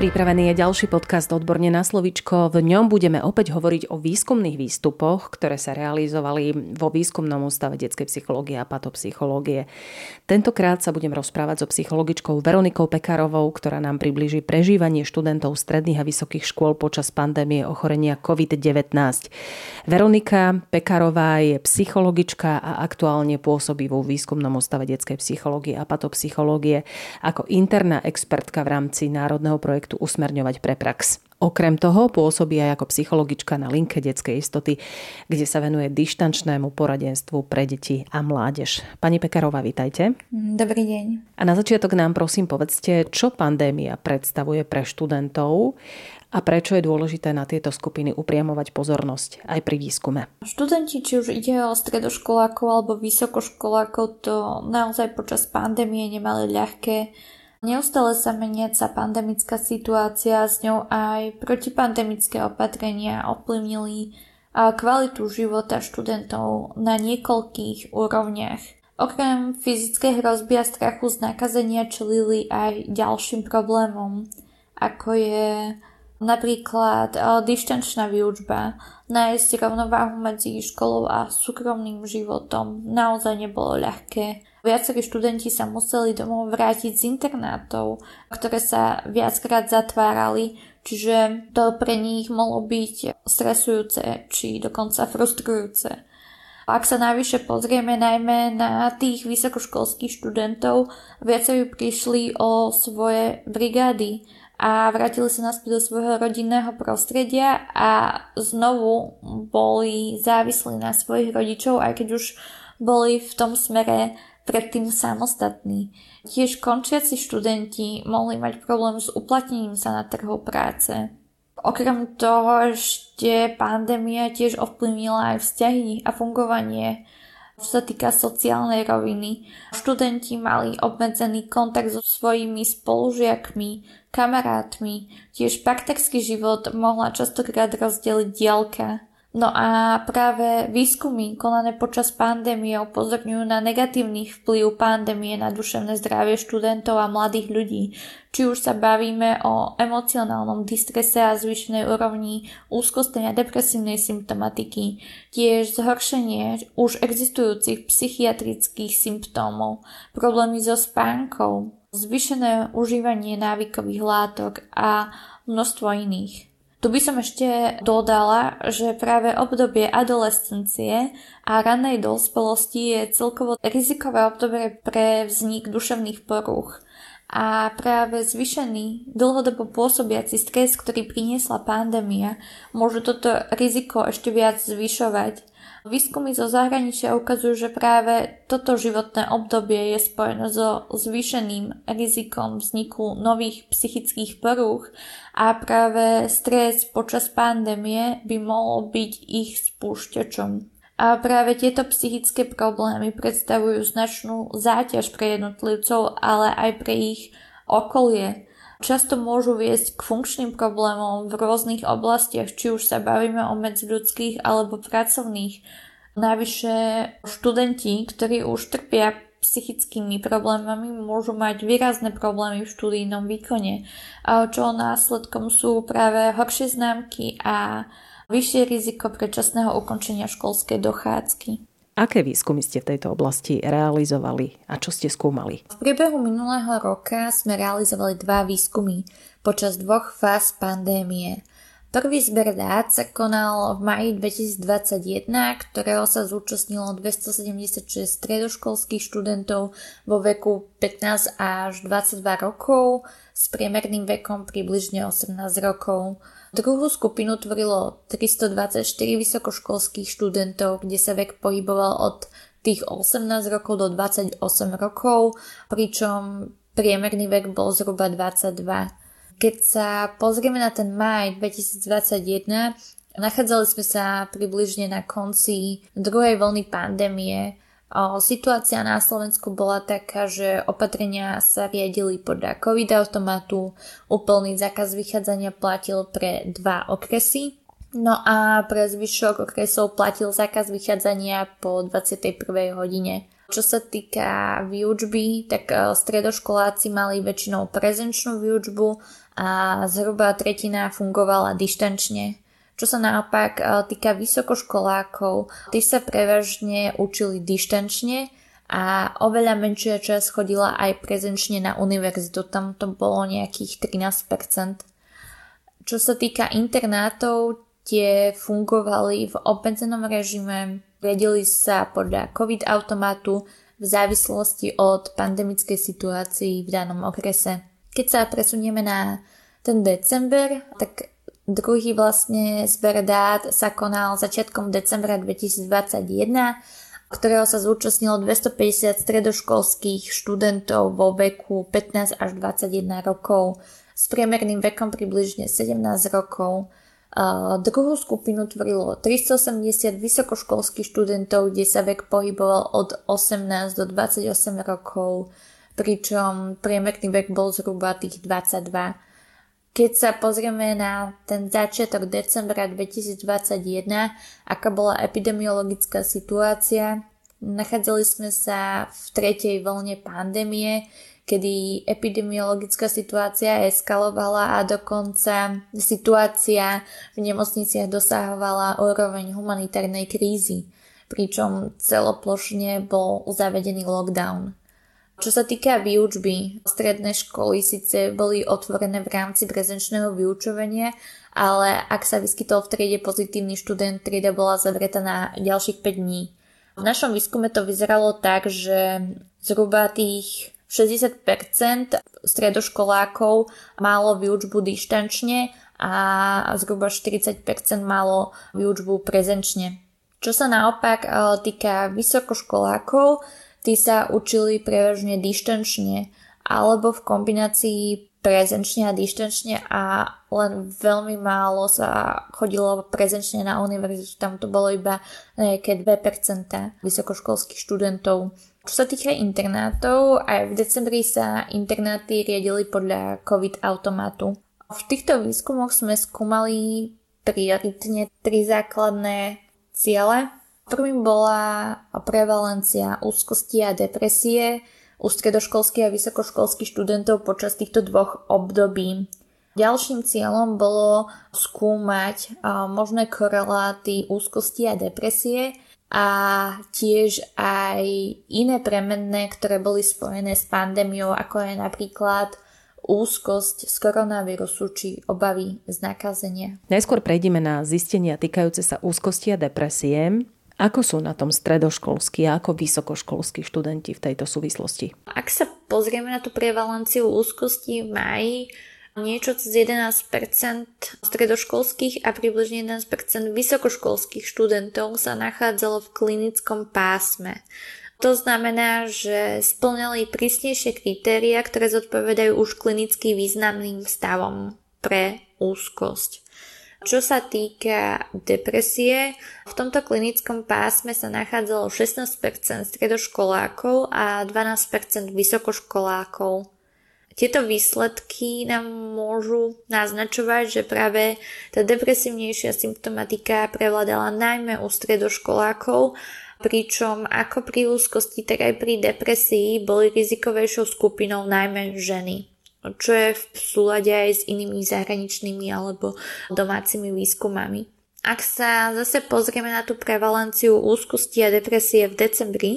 Pripravený je ďalší podcast Odborne na slovičko. V ňom budeme opäť hovoriť o výskumných výstupoch, ktoré sa realizovali vo výskumnom ústave detskej psychológie a patopsychológie. Tentokrát sa budem rozprávať so psychologičkou Veronikou Pekárovou, ktorá nám približí prežívanie študentov stredných a vysokých škôl počas pandémie ochorenia COVID-19. Veronika Pekárová je psychologička a aktuálne pôsobí vo výskumnom ústave detskej psychológie a patopsychológie ako interná expertka v rámci národného projektu projektu Usmerňovať pre prax. Okrem toho pôsobí aj ako psychologička na linke detskej istoty, kde sa venuje dištančnému poradenstvu pre deti a mládež. Pani Pekarová, vítajte. Dobrý deň. A na začiatok nám prosím povedzte, čo pandémia predstavuje pre študentov a prečo je dôležité na tieto skupiny upriamovať pozornosť aj pri výskume. Študenti, či už ide o stredoškolákov alebo vysokoškolákov, to naozaj počas pandémie nemali ľahké Neustále sa meniaca pandemická situácia s ňou aj protipandemické opatrenia ovplyvnili kvalitu života študentov na niekoľkých úrovniach. Okrem fyzickej hrozby a strachu z nakazenia čelili aj ďalším problémom, ako je napríklad dištančná výučba. Nájsť rovnováhu medzi školou a súkromným životom naozaj nebolo ľahké. Viacerí študenti sa museli domov vrátiť z internátov, ktoré sa viackrát zatvárali, čiže to pre nich mohlo byť stresujúce či dokonca frustrujúce. Ak sa navyše pozrieme najmä na tých vysokoškolských študentov, viacerí prišli o svoje brigády a vrátili sa naspäť do svojho rodinného prostredia a znovu boli závislí na svojich rodičov, aj keď už boli v tom smere predtým samostatní. Tiež končiaci študenti mohli mať problém s uplatnením sa na trhu práce. Okrem toho ešte pandémia tiež ovplyvnila aj vzťahy a fungovanie čo sa týka sociálnej roviny. Študenti mali obmedzený kontakt so svojimi spolužiakmi, kamarátmi. Tiež partnerský život mohla častokrát rozdeliť dielka. No a práve výskumy konané počas pandémie upozorňujú na negatívny vplyv pandémie na duševné zdravie študentov a mladých ľudí. Či už sa bavíme o emocionálnom distrese a zvyšnej úrovni úzkostnej a depresívnej symptomatiky, tiež zhoršenie už existujúcich psychiatrických symptómov, problémy so spánkou, zvyšené užívanie návykových látok a množstvo iných. Tu by som ešte dodala, že práve obdobie adolescencie a ranej dospelosti je celkovo rizikové obdobie pre vznik duševných porúch a práve zvyšený dlhodobo pôsobiaci stres, ktorý priniesla pandémia, môže toto riziko ešte viac zvyšovať Výskumy zo zahraničia ukazujú, že práve toto životné obdobie je spojené so zvýšeným rizikom vzniku nových psychických porúch a práve stres počas pandémie by mohol byť ich spúšťačom. A práve tieto psychické problémy predstavujú značnú záťaž pre jednotlivcov, ale aj pre ich okolie často môžu viesť k funkčným problémom v rôznych oblastiach, či už sa bavíme o medziľudských alebo pracovných. Navyše študenti, ktorí už trpia psychickými problémami môžu mať výrazné problémy v študijnom výkone, čo následkom sú práve horšie známky a vyššie riziko predčasného ukončenia školskej dochádzky. Aké výskumy ste v tejto oblasti realizovali a čo ste skúmali? V priebehu minulého roka sme realizovali dva výskumy počas dvoch fáz pandémie. Prvý zber dát sa konal v maji 2021, ktorého sa zúčastnilo 276 stredoškolských študentov vo veku 15 až 22 rokov s priemerným vekom približne 18 rokov. Druhú skupinu tvorilo 324 vysokoškolských študentov, kde sa vek pohyboval od tých 18 rokov do 28 rokov, pričom priemerný vek bol zhruba 22. Keď sa pozrieme na ten maj 2021, nachádzali sme sa približne na konci druhej vlny pandémie, Situácia na Slovensku bola taká, že opatrenia sa riadili podľa COVID automatu, úplný zákaz vychádzania platil pre dva okresy No a pre zvyšok okresov platil zákaz vychádzania po 21. hodine. Čo sa týka výučby, tak e, stredoškoláci mali väčšinou prezenčnú výučbu a zhruba tretina fungovala dištančne. Čo sa naopak e, týka vysokoškolákov, tí sa prevažne učili dištančne a oveľa menšia časť chodila aj prezenčne na univerzitu, tam to bolo nejakých 13%. Čo sa týka internátov, tie fungovali v obmedzenom režime, riadili sa podľa COVID automatu v závislosti od pandemickej situácii v danom okrese. Keď sa presunieme na ten december, tak druhý vlastne zber dát sa konal začiatkom decembra 2021, ktorého sa zúčastnilo 250 stredoškolských študentov vo veku 15 až 21 rokov s priemerným vekom približne 17 rokov druhú skupinu tvorilo 380 vysokoškolských študentov, kde sa vek pohyboval od 18 do 28 rokov, pričom priemerný vek bol zhruba tých 22. Keď sa pozrieme na ten začiatok decembra 2021, aká bola epidemiologická situácia, nachádzali sme sa v tretej vlne pandémie, kedy epidemiologická situácia eskalovala a dokonca situácia v nemocniciach dosahovala úroveň humanitárnej krízy, pričom celoplošne bol zavedený lockdown. Čo sa týka výučby, stredné školy síce boli otvorené v rámci prezenčného vyučovania, ale ak sa vyskytol v triede pozitívny študent, trieda bola zavretá na ďalších 5 dní. V našom výskume to vyzeralo tak, že zhruba tých 60% stredoškolákov malo výučbu dištančne a zhruba 40% malo výučbu prezenčne. Čo sa naopak e, týka vysokoškolákov, tí sa učili prevažne dištančne alebo v kombinácii prezenčne a dištančne a len veľmi málo sa chodilo prezenčne na univerzitu. Tam to bolo iba nejaké 2% vysokoškolských študentov. Čo sa týka internátov, aj v decembri sa internáty riadili podľa COVID automatu. V týchto výskumoch sme skúmali prioritne tri základné ciele. Prvým bola prevalencia úzkosti a depresie u stredoškolských a vysokoškolských študentov počas týchto dvoch období. Ďalším cieľom bolo skúmať možné koreláty úzkosti a depresie a tiež aj iné premenné, ktoré boli spojené s pandémiou, ako je napríklad úzkosť z koronavírusu či obavy z nakazenia. Najskôr prejdeme na zistenia týkajúce sa úzkosti a depresie. Ako sú na tom stredoškolskí a ako vysokoškolskí študenti v tejto súvislosti? Ak sa pozrieme na tú prevalenciu úzkosti v maji, niečo cez 11% stredoškolských a približne 11% vysokoškolských študentov sa nachádzalo v klinickom pásme. To znamená, že splňali prísnejšie kritéria, ktoré zodpovedajú už klinicky významným stavom pre úzkosť. Čo sa týka depresie, v tomto klinickom pásme sa nachádzalo 16% stredoškolákov a 12% vysokoškolákov. Tieto výsledky nám môžu naznačovať, že práve tá depresívnejšia symptomatika prevládala najmä u stredoškolákov, pričom ako pri úzkosti, tak aj pri depresii boli rizikovejšou skupinou najmä ženy čo je v súlade aj s inými zahraničnými alebo domácimi výskumami. Ak sa zase pozrieme na tú prevalenciu úzkosti a depresie v decembri,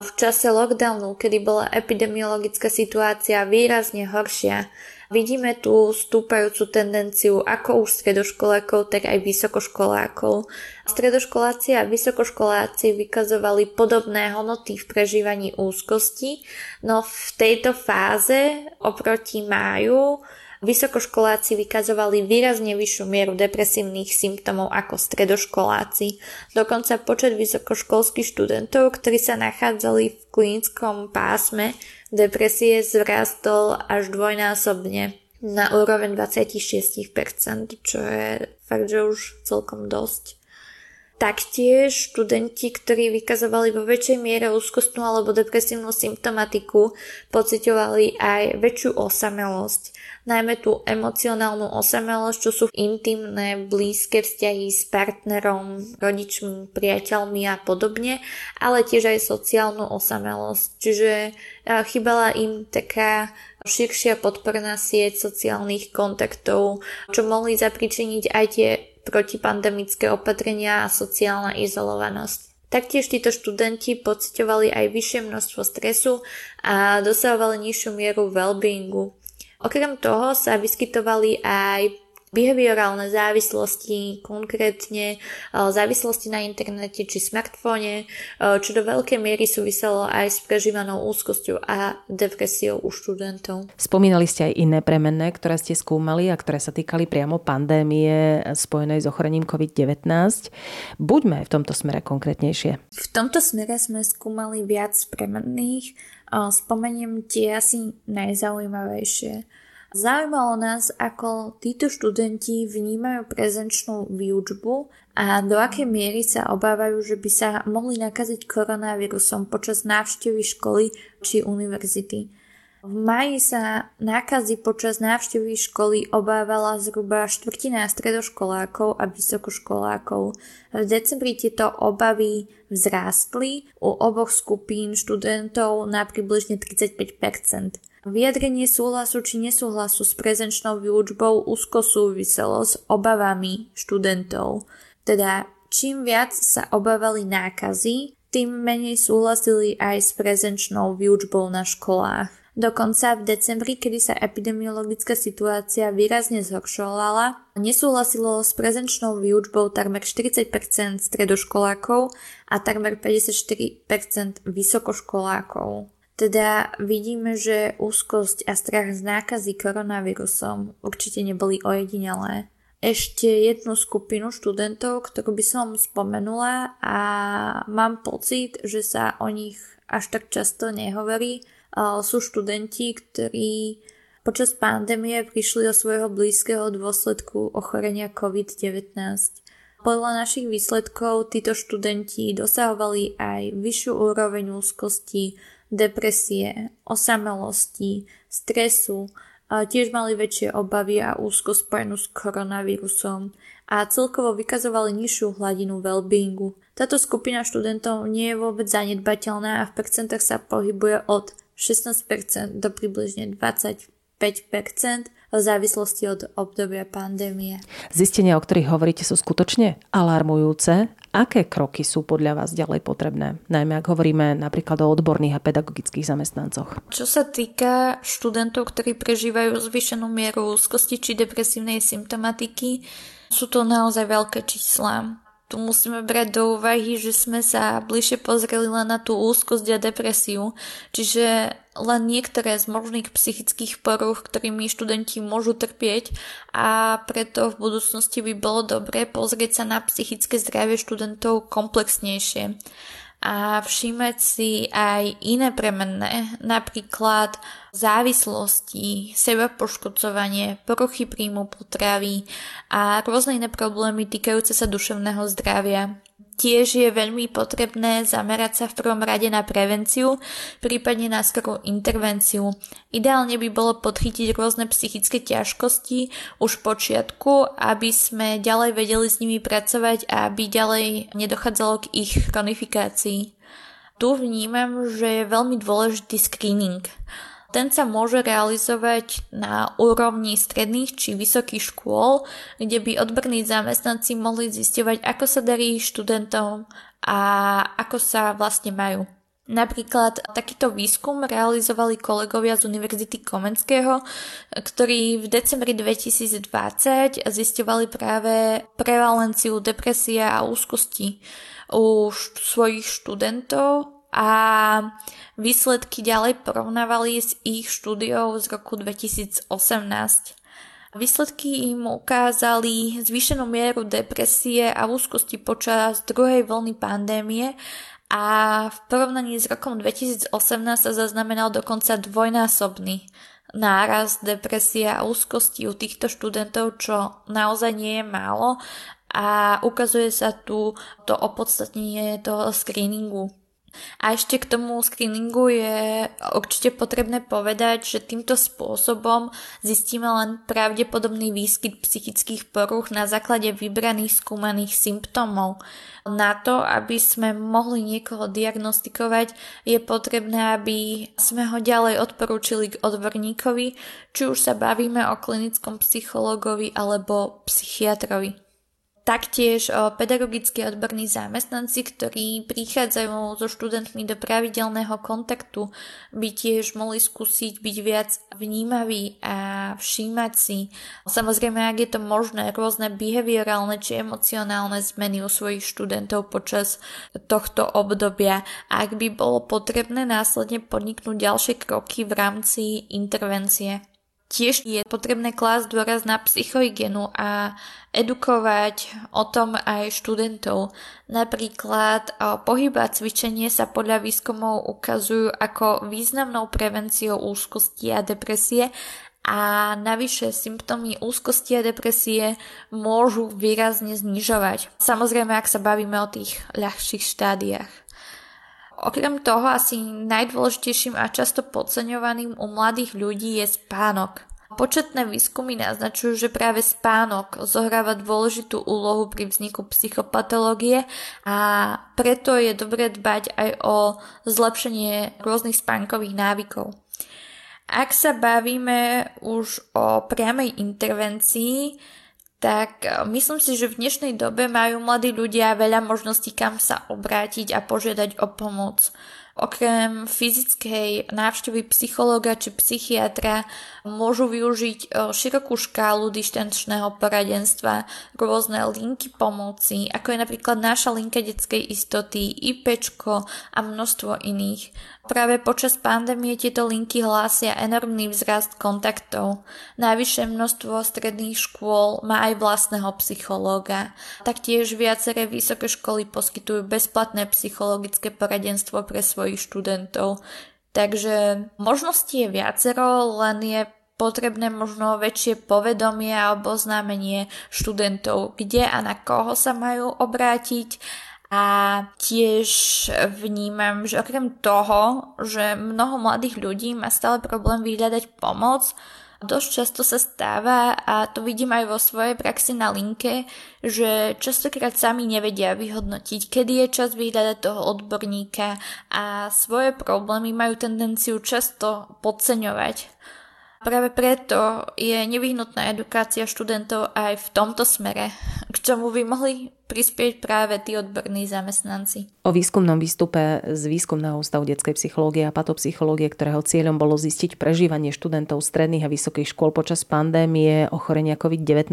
v čase lockdownu, kedy bola epidemiologická situácia výrazne horšia, vidíme tú stúpajúcu tendenciu ako u stredoškolákov, tak aj vysokoškolákov. Stredoškoláci a vysokoškoláci vykazovali podobné hodnoty v prežívaní úzkosti, no v tejto fáze oproti máju Vysokoškoláci vykazovali výrazne vyššiu mieru depresívnych symptómov ako stredoškoláci. Dokonca počet vysokoškolských študentov, ktorí sa nachádzali v klinickom pásme depresie, zrastol až dvojnásobne na úroveň 26%, čo je fakt, že už celkom dosť. Taktiež študenti, ktorí vykazovali vo väčšej miere úzkostnú alebo depresívnu symptomatiku, pocitovali aj väčšiu osamelosť. Najmä tú emocionálnu osamelosť, čo sú intimné, blízke vzťahy s partnerom, rodičmi, priateľmi a podobne, ale tiež aj sociálnu osamelosť. Čiže chýbala im taká širšia podporná sieť sociálnych kontaktov, čo mohli zapričiniť aj tie protipandemické opatrenia a sociálna izolovanosť. Taktiež títo študenti pocitovali aj vyššie množstvo stresu a dosahovali nižšiu mieru well-beingu. Okrem toho sa vyskytovali aj behaviorálne závislosti, konkrétne eh, závislosti na internete či smartfóne, eh, čo do veľkej miery súviselo aj s prežívanou úzkosťou a depresiou u študentov. Spomínali ste aj iné premenné, ktoré ste skúmali a ktoré sa týkali priamo pandémie spojenej s ochorením COVID-19. Buďme v tomto smere konkrétnejšie. V tomto smere sme skúmali viac premenných. Eh, spomeniem tie asi najzaujímavejšie. Zaujímalo nás, ako títo študenti vnímajú prezenčnú výučbu a do akej miery sa obávajú, že by sa mohli nakaziť koronavírusom počas návštevy školy či univerzity. V maji sa nákazy počas návštevy školy obávala zhruba štvrtina stredoškolákov a vysokoškolákov. V decembri tieto obavy vzrástli u oboch skupín študentov na približne 35 Vyjadrenie súhlasu či nesúhlasu s prezenčnou výučbou úzko súviselo s obavami študentov. Teda čím viac sa obávali nákazy, tým menej súhlasili aj s prezenčnou výučbou na školách. Dokonca v decembri, kedy sa epidemiologická situácia výrazne zhoršovala, nesúhlasilo s prezenčnou výučbou takmer 40% stredoškolákov a takmer 54% vysokoškolákov. Teda vidíme, že úzkosť a strach z nákazy koronavírusom určite neboli ojedinelé. Ešte jednu skupinu študentov, ktorú by som spomenula a mám pocit, že sa o nich až tak často nehovorí, sú študenti, ktorí počas pandémie prišli do svojho blízkeho dôsledku ochorenia COVID-19. Podľa našich výsledkov títo študenti dosahovali aj vyššiu úroveň úzkosti, depresie, osamelosti, stresu, tiež mali väčšie obavy a úzko spojenú s koronavírusom a celkovo vykazovali nižšiu hladinu well-beingu. Táto skupina študentov nie je vôbec zanedbateľná a v percentách sa pohybuje od 16% do približne 25% v závislosti od obdobia pandémie. Zistenia, o ktorých hovoríte, sú skutočne alarmujúce Aké kroky sú podľa vás ďalej potrebné? Najmä ak hovoríme napríklad o odborných a pedagogických zamestnancoch. Čo sa týka študentov, ktorí prežívajú zvýšenú mieru úzkosti či depresívnej symptomatiky, sú to naozaj veľké čísla tu musíme brať do úvahy, že sme sa bližšie pozreli len na tú úzkosť a depresiu, čiže len niektoré z možných psychických poruch, ktorými študenti môžu trpieť a preto v budúcnosti by bolo dobré pozrieť sa na psychické zdravie študentov komplexnejšie a všímať si aj iné premenné, napríklad závislosti, seba poškodzovanie, poruchy príjmu potravy a rôzne iné problémy týkajúce sa duševného zdravia. Tiež je veľmi potrebné zamerať sa v prvom rade na prevenciu, prípadne na skorú intervenciu. Ideálne by bolo podchytiť rôzne psychické ťažkosti už v počiatku, aby sme ďalej vedeli s nimi pracovať a aby ďalej nedochádzalo k ich chronifikácii. Tu vnímam, že je veľmi dôležitý screening. Ten sa môže realizovať na úrovni stredných či vysokých škôl, kde by odborní zamestnanci mohli zisťovať, ako sa darí študentom a ako sa vlastne majú. Napríklad takýto výskum realizovali kolegovia z Univerzity Komenského, ktorí v decembri 2020 zisťovali práve prevalenciu depresia a úzkosti u svojich študentov a výsledky ďalej porovnávali s ich štúdiou z roku 2018. Výsledky im ukázali zvýšenú mieru depresie a úzkosti počas druhej vlny pandémie a v porovnaní s rokom 2018 sa zaznamenal dokonca dvojnásobný náraz depresie a úzkosti u týchto študentov, čo naozaj nie je málo a ukazuje sa tu to opodstatnenie toho screeningu. A ešte k tomu screeningu je určite potrebné povedať, že týmto spôsobom zistíme len pravdepodobný výskyt psychických poruch na základe vybraných skúmaných symptómov. Na to, aby sme mohli niekoho diagnostikovať, je potrebné, aby sme ho ďalej odporúčili k odborníkovi, či už sa bavíme o klinickom psychologovi alebo psychiatrovi. Taktiež pedagogickí odborní zamestnanci, ktorí prichádzajú so študentmi do pravidelného kontaktu, by tiež mohli skúsiť byť viac vnímaví a všímať si. Samozrejme, ak je to možné, rôzne behaviorálne či emocionálne zmeny u svojich študentov počas tohto obdobia. Ak by bolo potrebné následne podniknúť ďalšie kroky v rámci intervencie. Tiež je potrebné klásť dôraz na psychohygienu a edukovať o tom aj študentov. Napríklad pohyb a cvičenie sa podľa výskumov ukazujú ako významnou prevenciou úzkosti a depresie a navyše symptómy úzkosti a depresie môžu výrazne znižovať. Samozrejme, ak sa bavíme o tých ľahších štádiách. Okrem toho asi najdôležitejším a často podceňovaným u mladých ľudí je spánok. Početné výskumy naznačujú, že práve spánok zohráva dôležitú úlohu pri vzniku psychopatológie a preto je dobré dbať aj o zlepšenie rôznych spánkových návykov. Ak sa bavíme už o priamej intervencii, tak e, myslím si, že v dnešnej dobe majú mladí ľudia veľa možností, kam sa obrátiť a požiadať o pomoc. Okrem fyzickej návštevy psychológa či psychiatra môžu využiť e, širokú škálu dištančného poradenstva, rôzne linky pomoci, ako je napríklad naša linka detskej istoty, IPčko a množstvo iných. Práve počas pandémie tieto linky hlásia enormný vzrast kontaktov. Najvyššie množstvo stredných škôl má aj vlastného psychológa. Taktiež viaceré vysoké školy poskytujú bezplatné psychologické poradenstvo pre svojich študentov. Takže možností je viacero, len je potrebné možno väčšie povedomie alebo oznámenie študentov, kde a na koho sa majú obrátiť a tiež vnímam, že okrem toho, že mnoho mladých ľudí má stále problém vyhľadať pomoc, dosť často sa stáva, a to vidím aj vo svojej praxi na linke, že častokrát sami nevedia vyhodnotiť, kedy je čas vyhľadať toho odborníka a svoje problémy majú tendenciu často podceňovať. Práve preto je nevyhnutná edukácia študentov aj v tomto smere, k čomu by mohli prispieť práve tí odborní zamestnanci. O výskumnom výstupe z výskumného ústavu detskej psychológie a patopsychológie, ktorého cieľom bolo zistiť prežívanie študentov stredných a vysokých škôl počas pandémie ochorenia COVID-19,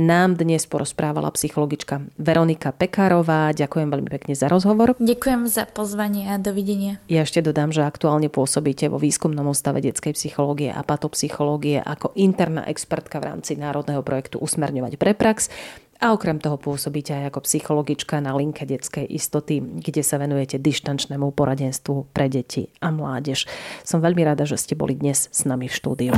nám dnes porozprávala psychologička Veronika Pekárová. Ďakujem veľmi pekne za rozhovor. Ďakujem za pozvanie a dovidenia. Ja ešte dodám, že aktuálne pôsobíte vo výskumnom ústave detskej psychológie a patopsychológie ako interná expertka v rámci národného projektu Usmerňovať pre prax a okrem toho pôsobíte aj ako psychologička na linke detskej istoty, kde sa venujete dištančnému poradenstvu pre deti a mládež. Som veľmi rada, že ste boli dnes s nami v štúdiu.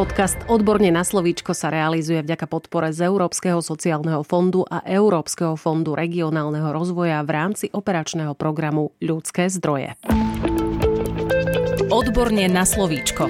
Podcast Odborne na slovíčko sa realizuje vďaka podpore z Európskeho sociálneho fondu a Európskeho fondu regionálneho rozvoja v rámci operačného programu Ľudské zdroje. Odborne na slovíčko.